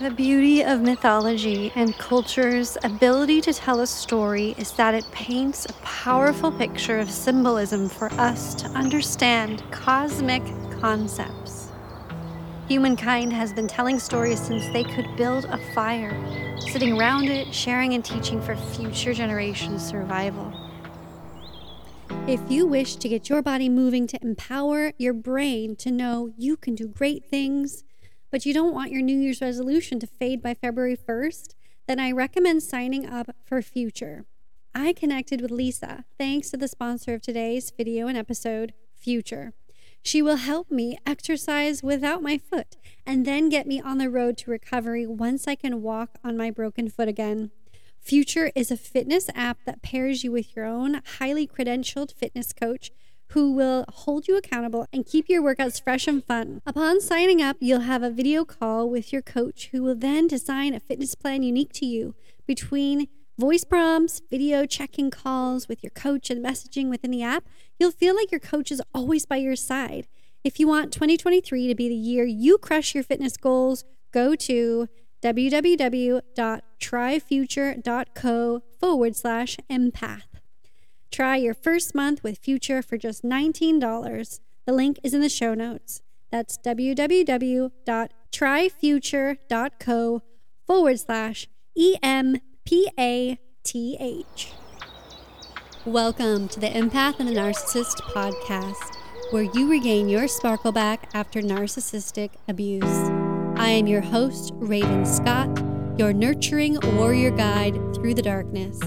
The beauty of mythology and culture's ability to tell a story is that it paints a powerful picture of symbolism for us to understand cosmic concepts. Humankind has been telling stories since they could build a fire, sitting around it, sharing and teaching for future generations' survival. If you wish to get your body moving to empower your brain to know you can do great things, but you don't want your New Year's resolution to fade by February 1st, then I recommend signing up for Future. I connected with Lisa thanks to the sponsor of today's video and episode, Future. She will help me exercise without my foot and then get me on the road to recovery once I can walk on my broken foot again. Future is a fitness app that pairs you with your own highly credentialed fitness coach who will hold you accountable and keep your workouts fresh and fun. Upon signing up, you'll have a video call with your coach who will then design a fitness plan unique to you between voice prompts, video check-in calls with your coach and messaging within the app. You'll feel like your coach is always by your side. If you want 2023 to be the year you crush your fitness goals, go to www.tryfuture.co forward slash empath. Try your first month with Future for just $19. The link is in the show notes. That's www.tryfuture.co forward slash EMPATH. Welcome to the Empath and the Narcissist podcast, where you regain your sparkle back after narcissistic abuse. I am your host, Raven Scott, your nurturing warrior guide through the darkness.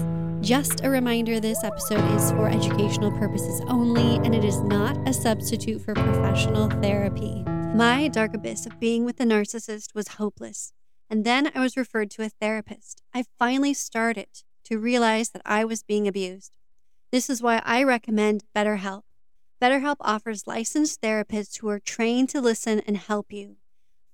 Just a reminder this episode is for educational purposes only, and it is not a substitute for professional therapy. My dark abyss of being with a narcissist was hopeless, and then I was referred to a therapist. I finally started to realize that I was being abused. This is why I recommend BetterHelp. BetterHelp offers licensed therapists who are trained to listen and help you.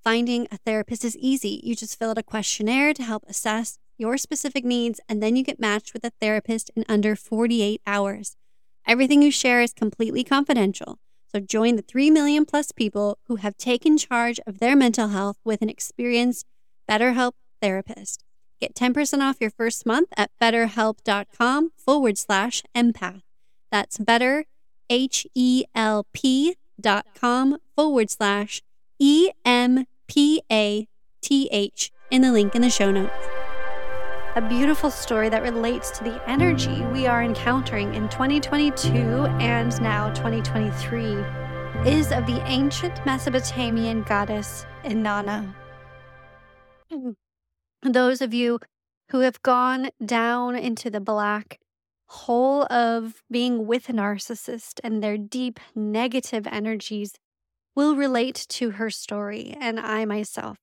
Finding a therapist is easy. You just fill out a questionnaire to help assess your specific needs, and then you get matched with a therapist in under 48 hours. Everything you share is completely confidential. So join the 3 million plus people who have taken charge of their mental health with an experienced BetterHelp therapist. Get 10% off your first month at betterhelp.com forward slash empath. That's better, H E L P dot com forward slash E M P A T H in the link in the show notes a beautiful story that relates to the energy we are encountering in 2022 and now 2023 is of the ancient Mesopotamian goddess Inanna. Those of you who have gone down into the black hole of being with a narcissist and their deep negative energies will relate to her story. And I myself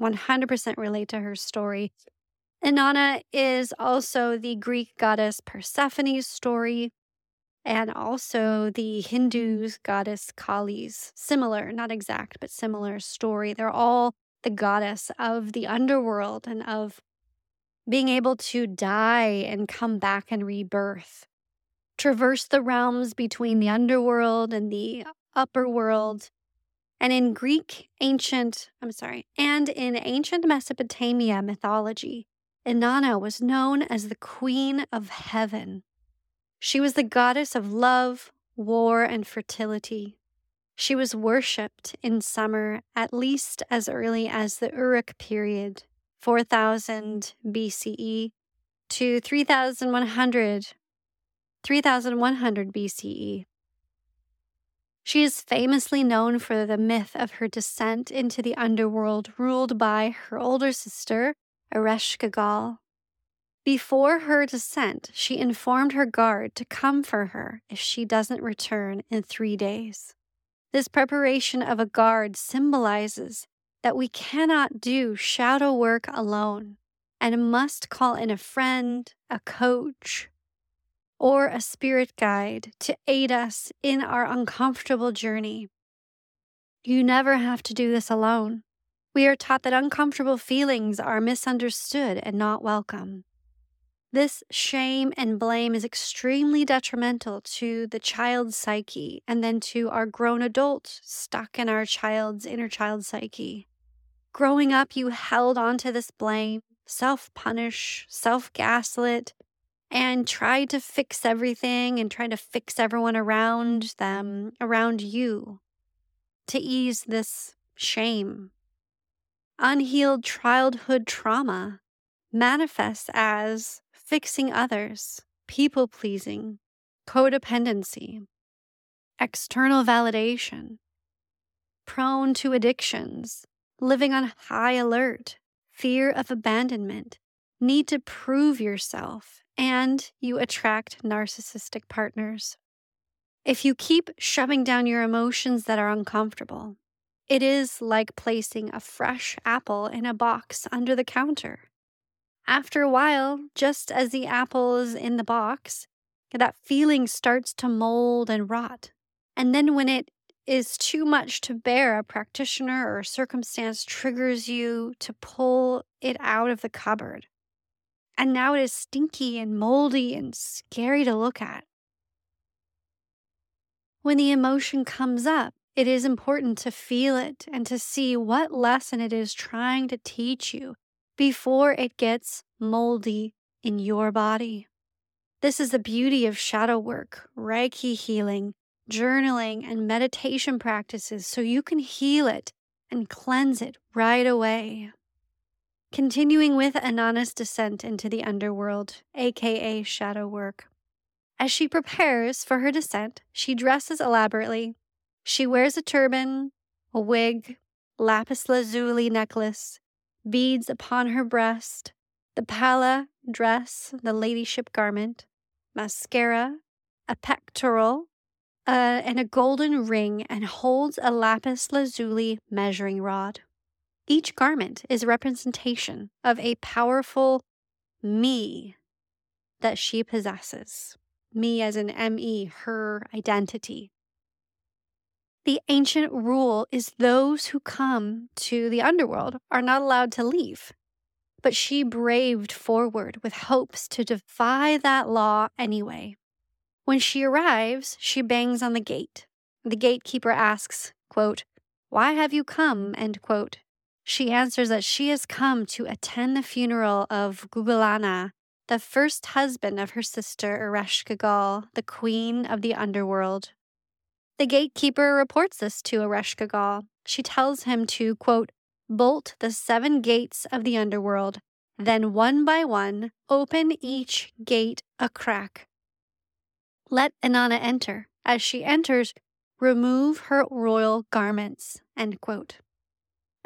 100% relate to her story Inanna is also the Greek goddess Persephone's story and also the Hindu goddess Kali's similar, not exact, but similar story. They're all the goddess of the underworld and of being able to die and come back and rebirth, traverse the realms between the underworld and the upper world. And in Greek ancient, I'm sorry, and in ancient Mesopotamia mythology, Inanna was known as the Queen of Heaven. She was the goddess of love, war, and fertility. She was worshipped in Sumer at least as early as the Uruk period, 4000 BCE to 3100 3100 BCE. She is famously known for the myth of her descent into the underworld, ruled by her older sister, Ereshkigal. Before her descent, she informed her guard to come for her if she doesn't return in three days. This preparation of a guard symbolizes that we cannot do shadow work alone and must call in a friend, a coach, or a spirit guide to aid us in our uncomfortable journey. You never have to do this alone. We are taught that uncomfortable feelings are misunderstood and not welcome. This shame and blame is extremely detrimental to the child's psyche and then to our grown adult stuck in our child's inner child psyche. growing up, you held onto this blame, self punish, self gaslit, and tried to fix everything and tried to fix everyone around them, around you, to ease this shame. Unhealed childhood trauma manifests as fixing others, people pleasing, codependency, external validation, prone to addictions, living on high alert, fear of abandonment, need to prove yourself, and you attract narcissistic partners. If you keep shoving down your emotions that are uncomfortable, it is like placing a fresh apple in a box under the counter. After a while, just as the apple is in the box, that feeling starts to mold and rot. And then when it is too much to bear, a practitioner or a circumstance triggers you to pull it out of the cupboard. And now it is stinky and moldy and scary to look at. When the emotion comes up, it is important to feel it and to see what lesson it is trying to teach you before it gets moldy in your body. This is the beauty of shadow work, Reiki healing, journaling, and meditation practices so you can heal it and cleanse it right away. Continuing with Inanna's descent into the underworld, aka shadow work. As she prepares for her descent, she dresses elaborately. She wears a turban, a wig, lapis lazuli necklace, beads upon her breast, the pala dress, the ladyship garment, mascara, a pectoral, uh, and a golden ring, and holds a lapis lazuli measuring rod. Each garment is a representation of a powerful me that she possesses. Me as an ME, her identity. The ancient rule is those who come to the underworld are not allowed to leave. But she braved forward with hopes to defy that law anyway. When she arrives, she bangs on the gate. The gatekeeper asks, quote, Why have you come? End quote. She answers that she has come to attend the funeral of Gugalanna, the first husband of her sister Ereshkigal, the queen of the underworld. The gatekeeper reports this to Ereshkigal. She tells him to, quote, bolt the seven gates of the underworld, hmm. then one by one open each gate a crack let Inanna enter. As she enters, remove her royal garments. End quote.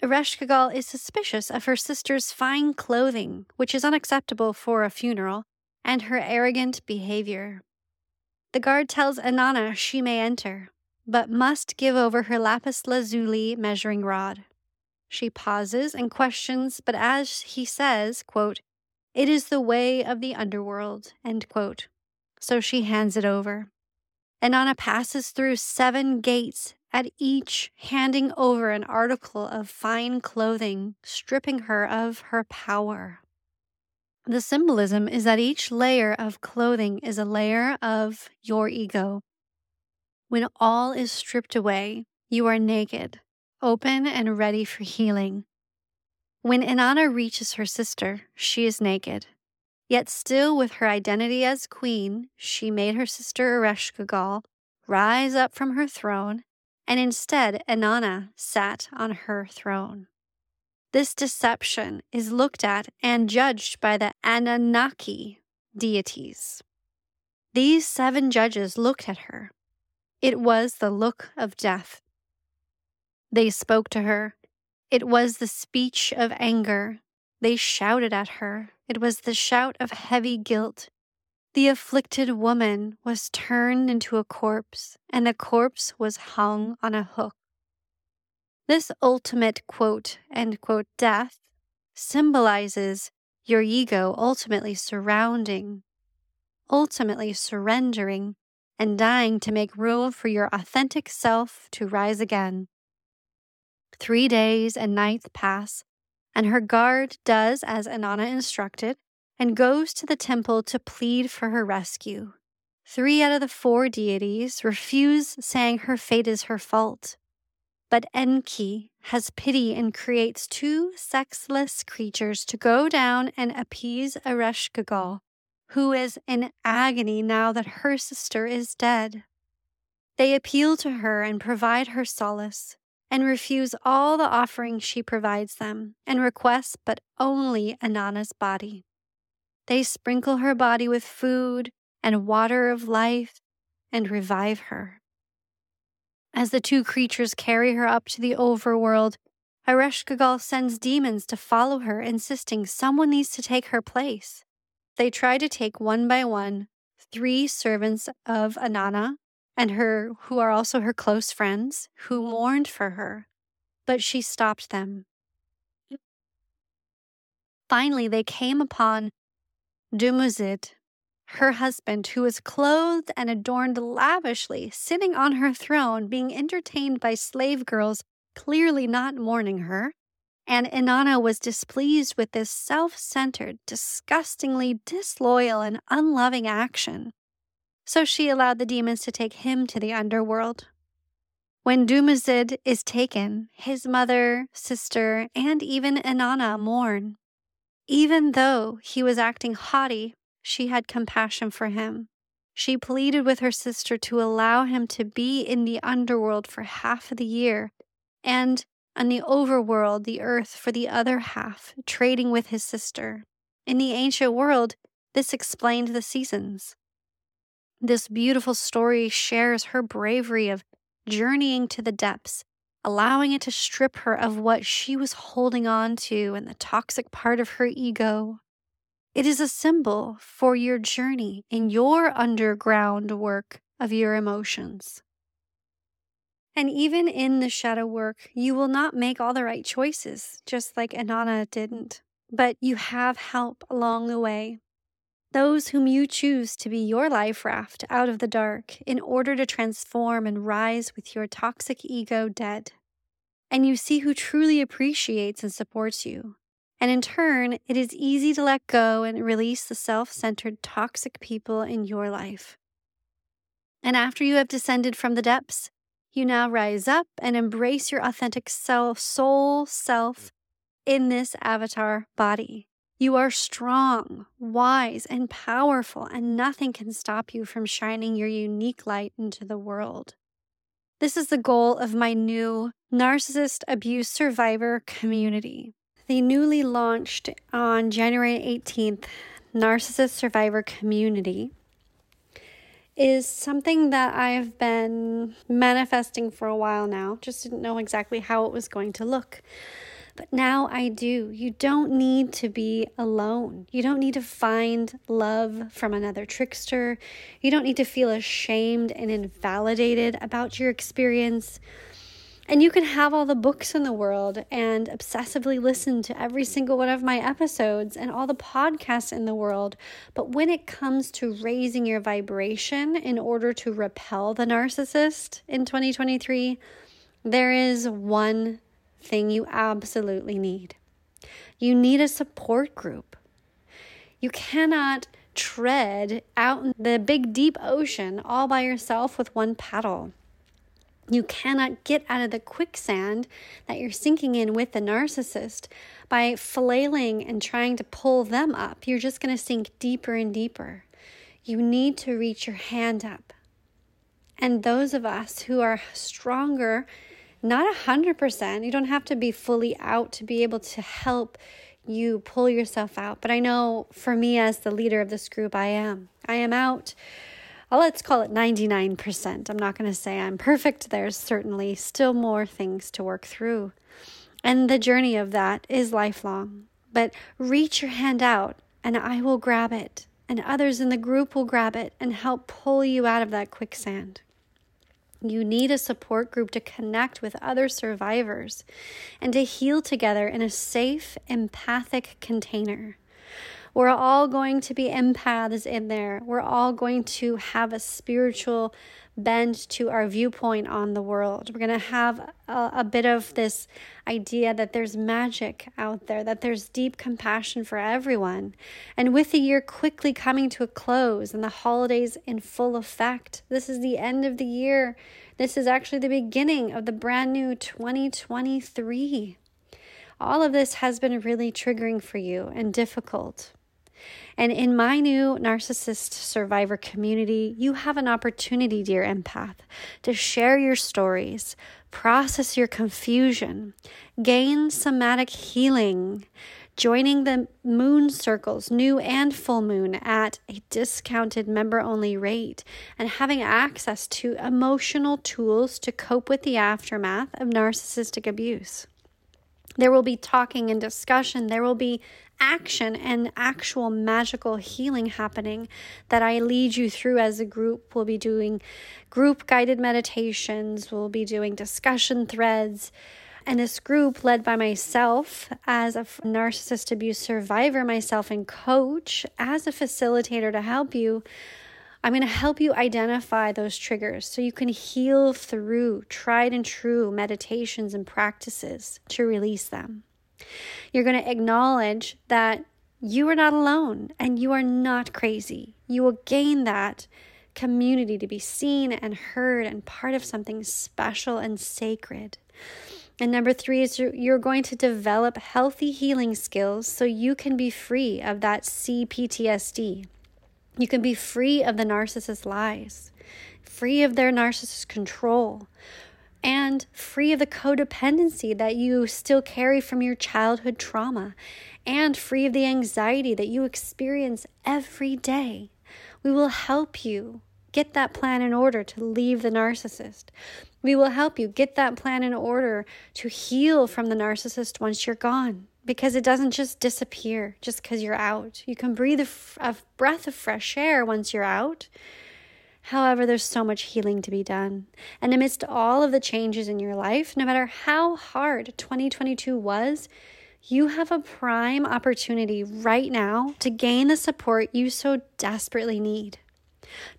Ereshkigal is suspicious of her sister's fine clothing, which is unacceptable for a funeral, and her arrogant behavior. The guard tells Inanna she may enter, but must give over her lapis lazuli measuring rod. She pauses and questions, but as he says, quote, It is the way of the underworld, end quote so she hands it over. Inanna passes through seven gates, at each handing over an article of fine clothing, stripping her of her power. The symbolism is that each layer of clothing is a layer of your ego. When all is stripped away, you are naked, open, and ready for healing. When Inanna reaches her sister, she is naked, Yet still with her identity as queen, she made her sister Ereshkigal rise up from her throne, and instead Inanna sat on her throne. This deception is looked at and judged by the Anunnaki deities. These seven judges looked at her. It was the look of death. They spoke to her. It was the speech of anger. They shouted at her. It was the shout of heavy guilt. The afflicted woman was turned into a corpse, and the corpse was hung on a hook. This ultimate quote, end quote, death symbolizes your ego ultimately surrounding, ultimately surrendering, and dying to make room for your authentic self to rise again. Three days and nights pass, and her guard does as Inanna instructed and goes to the temple to plead for her rescue. Three out of the four deities refuse, saying her fate is her fault. But Enki has pity and creates two sexless creatures to go down and appease Ereshkigal, who is in agony now that her sister is dead. They appeal to her and provide her solace, and refuse all the offerings she provides them, and request but only Inanna's body. They sprinkle her body with food and water of life and revive her. As the two creatures carry her up to the overworld, Ereshkigal sends demons to follow her, insisting someone needs to take her place. They try to take one by one three servants of Inanna and her, who are also her close friends, who mourned for her, but she stopped them. Finally, they came upon Dumuzid, her husband, who was clothed and adorned lavishly, sitting on her throne, being entertained by slave girls, clearly not mourning her. And Inanna was displeased with this self centered, disgustingly disloyal, and unloving action. So she allowed the demons to take him to the underworld. When Dumuzid is taken, his mother, sister, and even Inanna mourn. Even though he was acting haughty, she had compassion for him. She pleaded with her sister to allow him to be in the underworld for half of the year and on the overworld, the earth, for the other half, trading with his sister. In the ancient world, this explained the seasons. This beautiful story shares her bravery of journeying to the depths, allowing it to strip her of what she was holding on to and the toxic part of her ego. It is a symbol for your journey in your underground work of your emotions. And even in the shadow work, you will not make all the right choices, just like Inanna didn't. But you have help along the way. Those whom you choose to be your life raft out of the dark in order to transform and rise with your toxic ego dead. And you see who truly appreciates and supports you, and in turn, it is easy to let go and release the self centered, toxic people in your life. And after you have descended from the depths, you now rise up and embrace your authentic self, soul self in this avatar body. You are strong, wise, and powerful, and nothing can stop you from shining your unique light into the world. This is the goal of my new narcissist abuse survivor community. The newly launched on January 18th Narcissist Survivor Community is something that I've been manifesting for a while now. Just didn't know exactly how it was going to look. But now I do. You don't need to be alone. You don't need to find love from another trickster. You don't need to feel ashamed and invalidated about your experience. And you can have all the books in the world and obsessively listen to every single one of my episodes and all the podcasts in the world. But when it comes to raising your vibration in order to repel the narcissist in 2023, there is one thing you absolutely need you need a support group. You cannot tread out in the big, deep ocean all by yourself with one paddle. You cannot get out of the quicksand that you're sinking in with the narcissist by flailing and trying to pull them up. You're just going to sink deeper and deeper. You need to reach your hand up. And those of us who are stronger, not 100%, you don't have to be fully out to be able to help you pull yourself out. But I know for me, as the leader of this group, I am. I am out let's call it 99%. I'm not going to say I'm perfect. There's certainly still more things to work through. And the journey of that is lifelong. But reach your hand out and I will grab it, and others in the group will grab it and help pull you out of that quicksand. You need a support group to connect with other survivors and to heal together in a safe, empathic container. We're all going to be empaths in there. We're all going to have a spiritual bend to our viewpoint on the world. We're going to have a, a, bit of this idea that there's magic out there, that there's deep compassion for everyone. And with the year quickly coming to a close and the holidays in full effect, this is the end of the year. This is actually the beginning of the brand new 2023. All of this has been really triggering for you and difficult. And in my new narcissist survivor community, you have an opportunity, dear empath, to share your stories, process your confusion, gain somatic healing, joining the moon circles, new and full moon, at a discounted member only rate, and having access to emotional tools to cope with the aftermath of narcissistic abuse. There will be talking and discussion. There will be action and actual magical healing happening that I lead you through as a group. We'll be doing group guided meditations, we'll be doing discussion threads. And this group, led by myself as a narcissist abuse survivor, myself and coach, as a facilitator to help you, I'm going to help you identify those triggers so you can heal through tried and true meditations and practices to release them. You're going to acknowledge that you are not alone and you are not crazy. You will gain that community to be seen and heard and part of something special and sacred. And number three is you're going to develop healthy healing skills so you can be free of that CPTSD. You can be free of the narcissist lies, free of their narcissist control, and free of the codependency that you still carry from your childhood trauma, and free of the anxiety that you experience every day. We will help you get that plan in order to leave the narcissist. We will help you get that plan in order to heal from the narcissist once you're gone because it doesn't just disappear just because you're out. You can breathe a, f- a breath of fresh air once you're out However, there's so much healing to be done. And amidst all of the changes in your life, no matter how hard 2022 was, you have a prime opportunity right now to gain the support you so desperately need.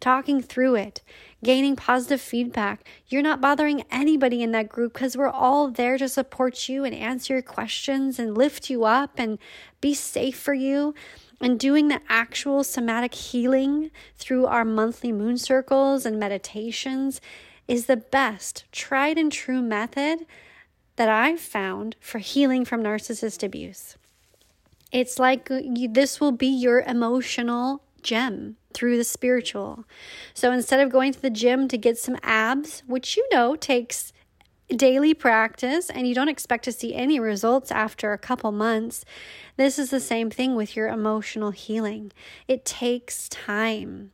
Talking through it, gaining positive feedback. You're not bothering anybody in that group because we're all there to support you and answer your questions and lift you up and be safe for you and doing the actual somatic healing through our monthly moon circles and meditations is the best tried and true method that I've found for healing from narcissist abuse. It's like you, this will be your emotional gem through the spiritual. So instead of going to the gym to get some abs, which you know takes daily practice and you don't expect to see any results after a couple months, this is the same thing with your emotional healing. It takes time.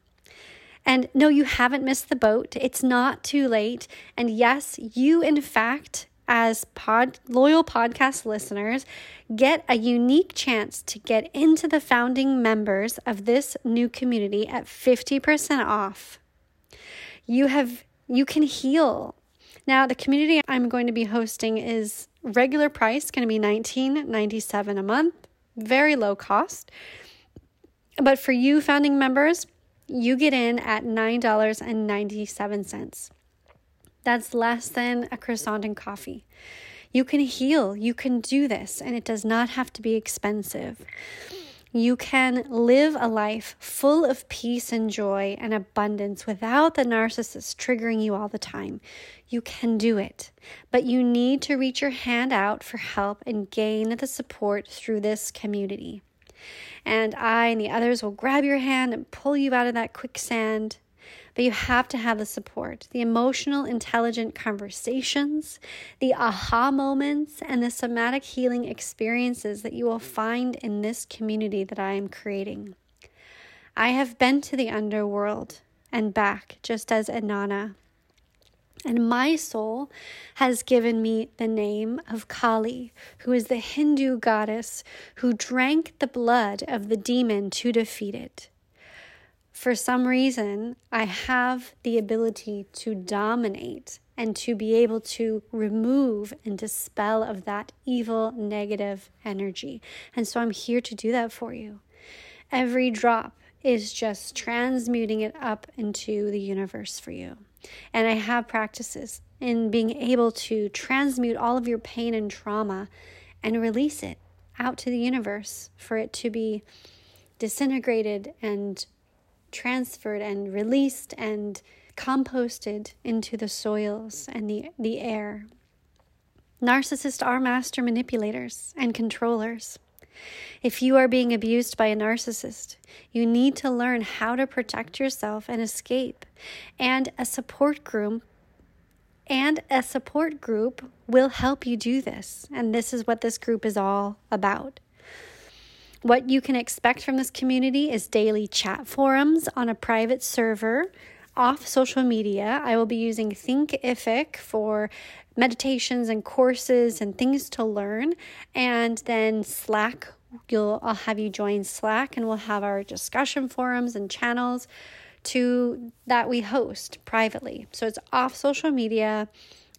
And no, you haven't missed the boat. It's not too late. And yes, you, in fact, as pod loyal podcast listeners, get a unique chance to get into the founding members of this new community at 50% off. You have you can heal now, the community I'm going to be hosting is regular price, going to be $19.97 a month, very low cost. But for you founding members, you get in at $9.97. That's less than a croissant and coffee. You can heal, you can do this, and it does not have to be expensive. You can live a life full of peace and joy and abundance without the narcissist triggering you all the time. You can do it, but you need to reach your hand out for help and gain the support through this community. And I and the others will grab your hand and pull you out of that quicksand but you have to have the support the emotional, intelligent conversations, the aha moments, and the somatic healing experiences that you will find in this community that I am creating. I have been to the underworld and back, just as Inanna. And my soul has given me the name of Kali, who is the Hindu goddess who drank the blood of the demon to defeat it for some reason, I have the ability to dominate and to be able to remove and dispel of that evil negative energy. And so I'm here to do that for you. Every drop is just transmuting it up into the universe for you. And I have practices in being able to transmute all of your pain and trauma and release it out to the universe for it to be disintegrated and transferred and released and composted into the soils and the, the air. Narcissists are master manipulators and controllers. If you are being abused by a narcissist, you need to learn how to protect yourself and escape. And a support group and a support group will help you do this. And this is what this group is all about. What you can expect from this community is daily chat forums on a private server off social media. I will be using Thinkific for meditations and courses and things to learn, and then Slack. You'll I'll have you join Slack, and we'll have our discussion forums and channels to that we host privately. So it's off social media.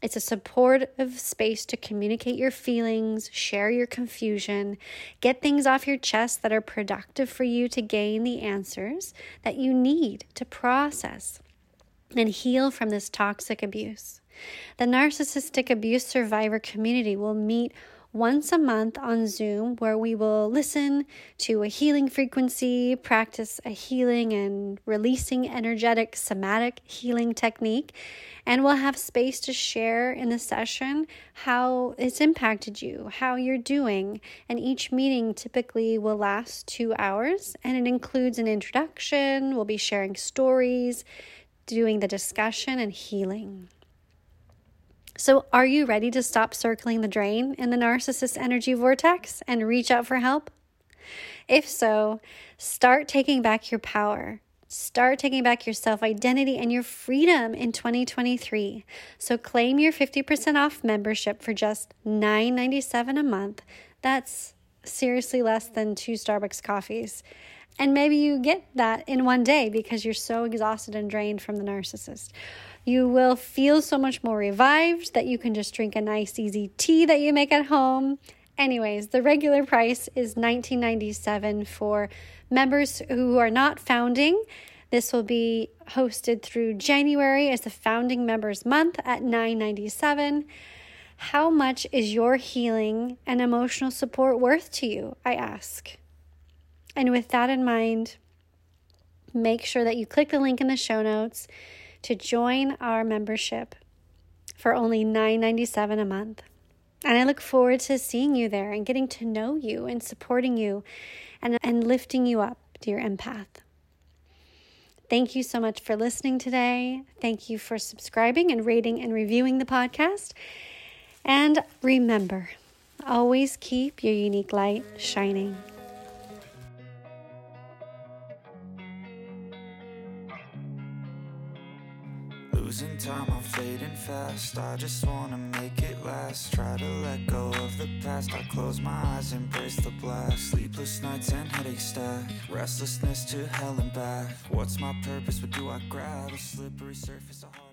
It's a supportive space to communicate your feelings, share your confusion, get things off your chest that are productive for you to gain the answers that you need to process and heal from this toxic abuse. The narcissistic abuse survivor community will meet once a month on Zoom where we will listen to a healing frequency, practice a healing and releasing energetic somatic healing technique, and we'll have space to share in the session how it's impacted you, how you're doing. And each meeting typically will last two hours and it includes an introduction, we'll be sharing stories, doing the discussion, and healing. So, are you ready to stop circling the drain in the narcissist energy vortex and reach out for help? If so, start taking back your power. Start taking back your self identity and your freedom in 2023. So, claim your 50% off membership for just $9.97 a month. That's seriously less than two Starbucks coffees. And maybe you get that in one day because you're so exhausted and drained from the narcissist. You will feel so much more revived that you can just drink a nice, easy tea that you make at home. Anyways, the regular price is $19.97 for members who are not founding. This will be hosted through January as the founding members month at $9.97. How much is your healing and emotional support worth to you? I ask. And with that in mind, make sure that you click the link in the show notes to join our membership for only $9.97 a month. And I look forward to seeing you there and getting to know you and supporting you and, and lifting you up, dear empath. Thank you so much for listening today. Thank you for subscribing and rating and reviewing the podcast. And remember, always keep your unique light shining. Fast I just wanna make it last. Try to let go of the past. I close my eyes, embrace the blast. Sleepless nights and headaches stack. Restlessness to hell and back. What's my purpose, what do I grab? A slippery surface, a